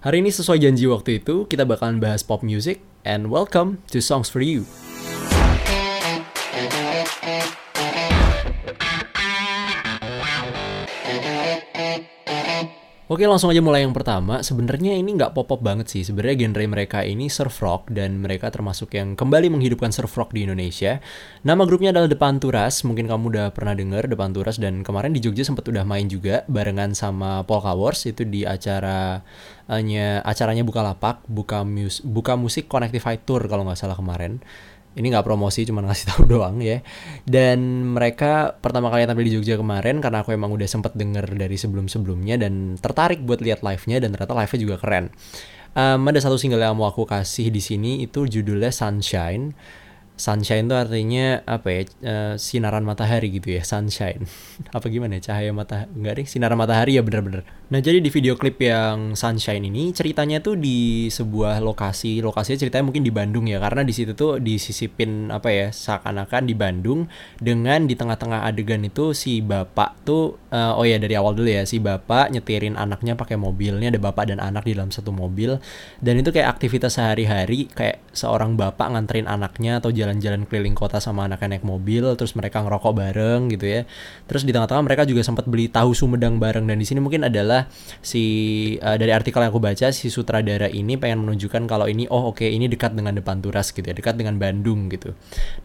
Hari ini sesuai janji waktu itu, kita bakalan bahas pop music, and welcome to Songs For You. Oke langsung aja mulai yang pertama. Sebenarnya ini nggak pop pop banget sih. Sebenarnya genre mereka ini surf rock dan mereka termasuk yang kembali menghidupkan surf rock di Indonesia. Nama grupnya adalah Depanturas. Mungkin kamu udah pernah dengar Depanturas dan kemarin di Jogja sempat udah main juga barengan sama Polka Wars itu di acara acaranya buka lapak buka mus buka musik Connectified Tour kalau nggak salah kemarin ini nggak promosi cuma ngasih tahu doang ya. Dan mereka pertama kali tampil di Jogja kemarin karena aku emang udah sempet denger dari sebelum sebelumnya dan tertarik buat lihat live nya dan ternyata live nya juga keren. Um, ada satu single yang mau aku kasih di sini itu judulnya Sunshine sunshine itu artinya apa ya uh, sinaran matahari gitu ya sunshine. Apa gimana ya cahaya matahari enggak deh sinaran matahari ya bener-bener. Nah jadi di video klip yang sunshine ini ceritanya tuh di sebuah lokasi. Lokasinya ceritanya mungkin di Bandung ya karena di situ tuh disisipin apa ya seakan-akan di Bandung dengan di tengah-tengah adegan itu si bapak tuh uh, oh ya dari awal dulu ya si bapak nyetirin anaknya pakai mobilnya ada bapak dan anak di dalam satu mobil. Dan itu kayak aktivitas sehari-hari kayak seorang bapak nganterin anaknya atau jalan jalan-jalan keliling kota sama anak naik mobil terus mereka ngerokok bareng gitu ya. Terus di tengah-tengah mereka juga sempat beli tahu sumedang bareng. Dan di sini mungkin adalah si uh, dari artikel yang aku baca si sutradara ini pengen menunjukkan kalau ini oh oke okay, ini dekat dengan depan Turas gitu ya dekat dengan Bandung gitu.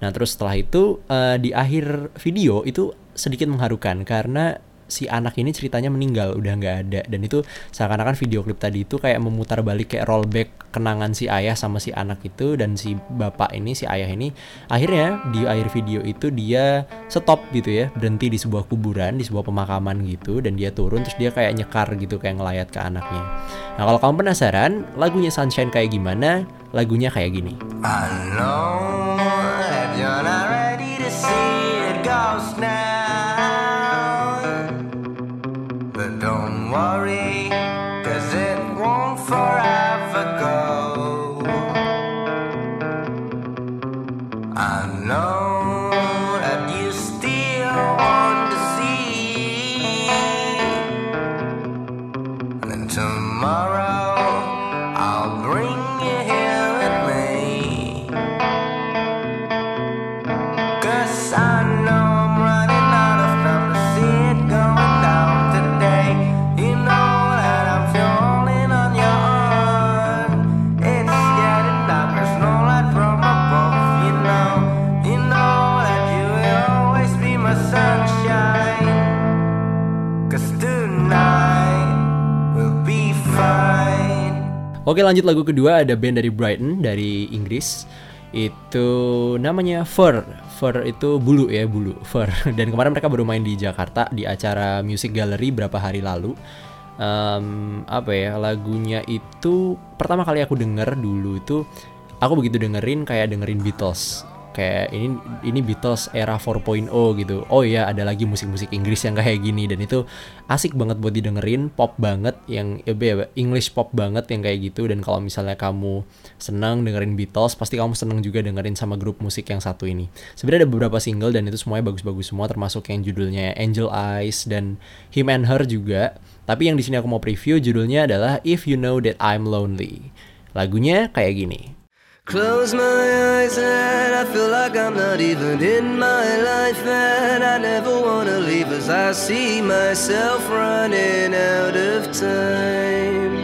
Nah terus setelah itu uh, di akhir video itu sedikit mengharukan karena si anak ini ceritanya meninggal udah nggak ada. Dan itu seakan-akan video klip tadi itu kayak memutar balik kayak rollback kenangan si ayah sama si anak itu. Dan si bapak ini si ayah ini akhirnya di akhir video itu dia stop gitu ya berhenti di sebuah kuburan di sebuah pemakaman gitu. Dan dia turun terus dia kayak nyekar gitu kayak ngelayat ke anaknya. Nah kalau kamu penasaran lagunya Sunshine kayak gimana? Lagunya kayak gini. Not your. Oke lanjut lagu kedua ada band dari Brighton dari Inggris. Itu namanya Fur. Fur itu bulu ya bulu Fur. Dan kemarin mereka baru main di Jakarta di acara Music Gallery berapa hari lalu. Um, apa ya lagunya itu pertama kali aku denger dulu itu aku begitu dengerin kayak dengerin Beatles kayak ini ini Beatles era 4.0 gitu. Oh iya, ada lagi musik-musik Inggris yang kayak gini dan itu asik banget buat didengerin, pop banget yang ya, English pop banget yang kayak gitu dan kalau misalnya kamu senang dengerin Beatles, pasti kamu senang juga dengerin sama grup musik yang satu ini. Sebenarnya ada beberapa single dan itu semuanya bagus-bagus semua termasuk yang judulnya Angel Eyes dan Him and Her juga. Tapi yang di sini aku mau preview judulnya adalah If You Know That I'm Lonely. Lagunya kayak gini. Close my eyes and I feel like I'm not even in my life. And I never wanna leave as I see myself running out of time.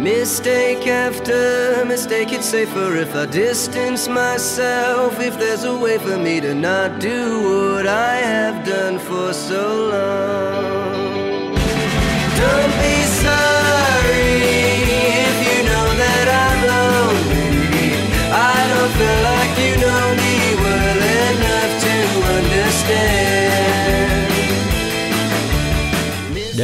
Mistake after mistake, it's safer if I distance myself. If there's a way for me to not do what I have done for so long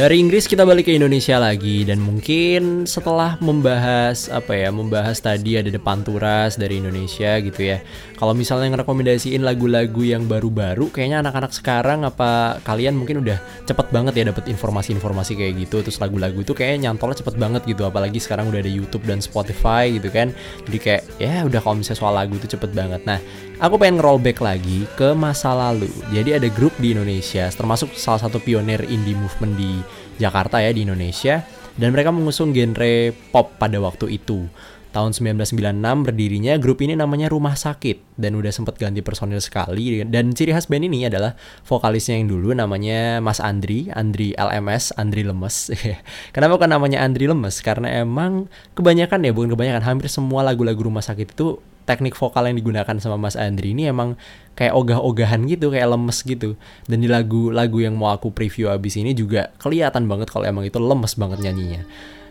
Dari Inggris kita balik ke Indonesia lagi dan mungkin setelah membahas apa ya, membahas tadi ada depan turas dari Indonesia gitu ya. Kalau misalnya ngerekomendasiin lagu-lagu yang baru-baru, kayaknya anak-anak sekarang apa kalian mungkin udah cepet banget ya dapat informasi-informasi kayak gitu. Terus lagu-lagu itu kayaknya nyantolnya cepet banget gitu, apalagi sekarang udah ada YouTube dan Spotify gitu kan. Jadi kayak ya udah kalau misalnya soal lagu itu cepet banget. Nah, aku pengen rollback lagi ke masa lalu. Jadi ada grup di Indonesia, termasuk salah satu pionir indie movement di Jakarta ya di Indonesia Dan mereka mengusung genre pop pada waktu itu. Tahun 1996 berdirinya grup ini namanya Rumah Sakit dan udah sempat ganti personil sekali dan ciri khas band ini adalah vokalisnya yang dulu namanya Mas Andri, Andri LMS, Andri Lemes. Kenapa kan namanya Andri Lemes? Karena emang kebanyakan ya bukan kebanyakan hampir semua lagu-lagu Rumah Sakit itu teknik vokal yang digunakan sama Mas Andri ini emang kayak ogah-ogahan gitu, kayak lemes gitu. Dan di lagu-lagu yang mau aku preview abis ini juga kelihatan banget kalau emang itu lemes banget nyanyinya.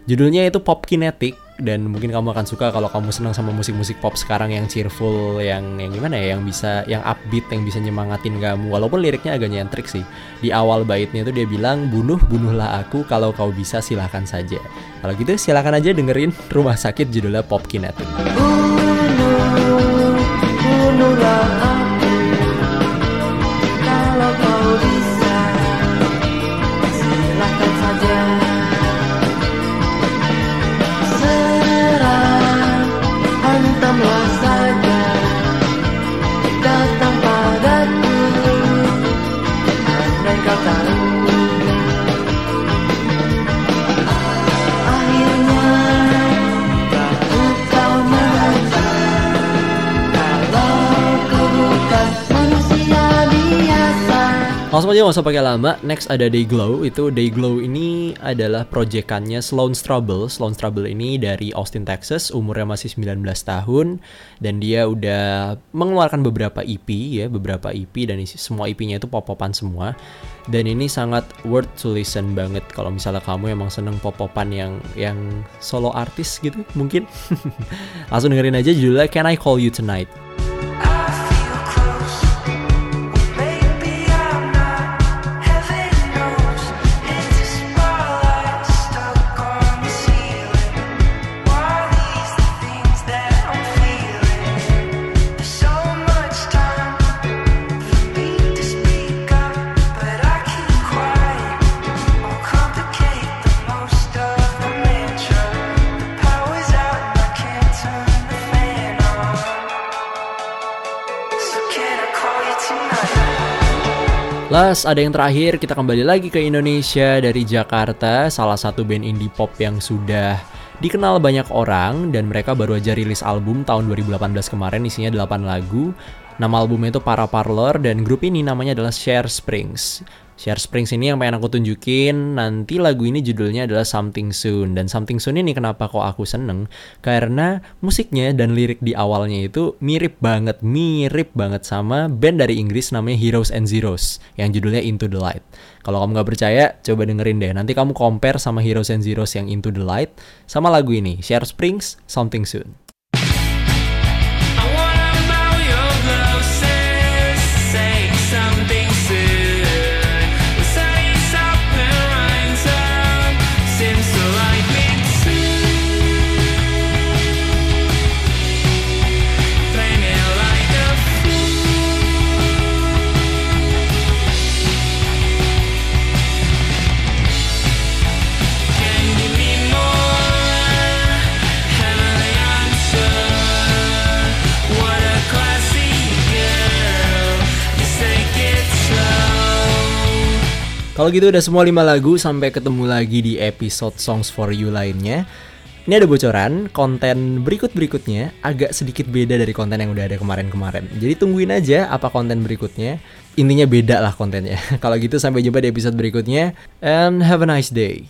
Judulnya itu Pop Kinetic dan mungkin kamu akan suka kalau kamu senang sama musik-musik pop sekarang yang cheerful, yang yang gimana ya, yang bisa yang upbeat, yang bisa nyemangatin kamu. Walaupun liriknya agak nyentrik sih. Di awal baitnya itu dia bilang bunuh bunuhlah aku kalau kau bisa silahkan saja. Kalau gitu silahkan aja dengerin Rumah Sakit judulnya Pop Kinetic. Yucatán. Langsung aja nggak usah pakai lama. Next ada Dayglow. Itu Dayglow ini adalah proyekannya Sloan Strubble. Sloan Strubble ini dari Austin, Texas. Umurnya masih 19 tahun dan dia udah mengeluarkan beberapa EP ya, beberapa EP dan isi, semua EP-nya itu pop-popan semua. Dan ini sangat worth to listen banget kalau misalnya kamu emang seneng pop-popan yang yang solo artis gitu mungkin. Langsung dengerin aja judulnya Can I Call You Tonight. Plus ada yang terakhir kita kembali lagi ke Indonesia dari Jakarta Salah satu band indie pop yang sudah dikenal banyak orang Dan mereka baru aja rilis album tahun 2018 kemarin isinya 8 lagu. Nama albumnya itu Para Parlor dan grup ini namanya adalah Share Springs Share Springs ini yang pengen aku tunjukin. Nanti lagu ini judulnya adalah Something Soon. Dan Something Soon ini kenapa kok aku seneng? Karena musiknya dan lirik di awalnya itu mirip banget mirip banget sama band dari Inggris namanya Heroes and Zeros yang judulnya Into the Light. Kalau kamu nggak percaya coba dengerin deh. Nanti kamu compare sama Heroes and Zeros yang Into the Light sama lagu ini Share Springs Something Soon Kalau gitu udah semua 5 lagu sampai ketemu lagi di episode Songs for You lainnya. Ini ada bocoran, konten berikut-berikutnya agak sedikit beda dari konten yang udah ada kemarin-kemarin. Jadi tungguin aja apa konten berikutnya. Intinya beda lah kontennya. Kalau gitu sampai jumpa di episode berikutnya and have a nice day.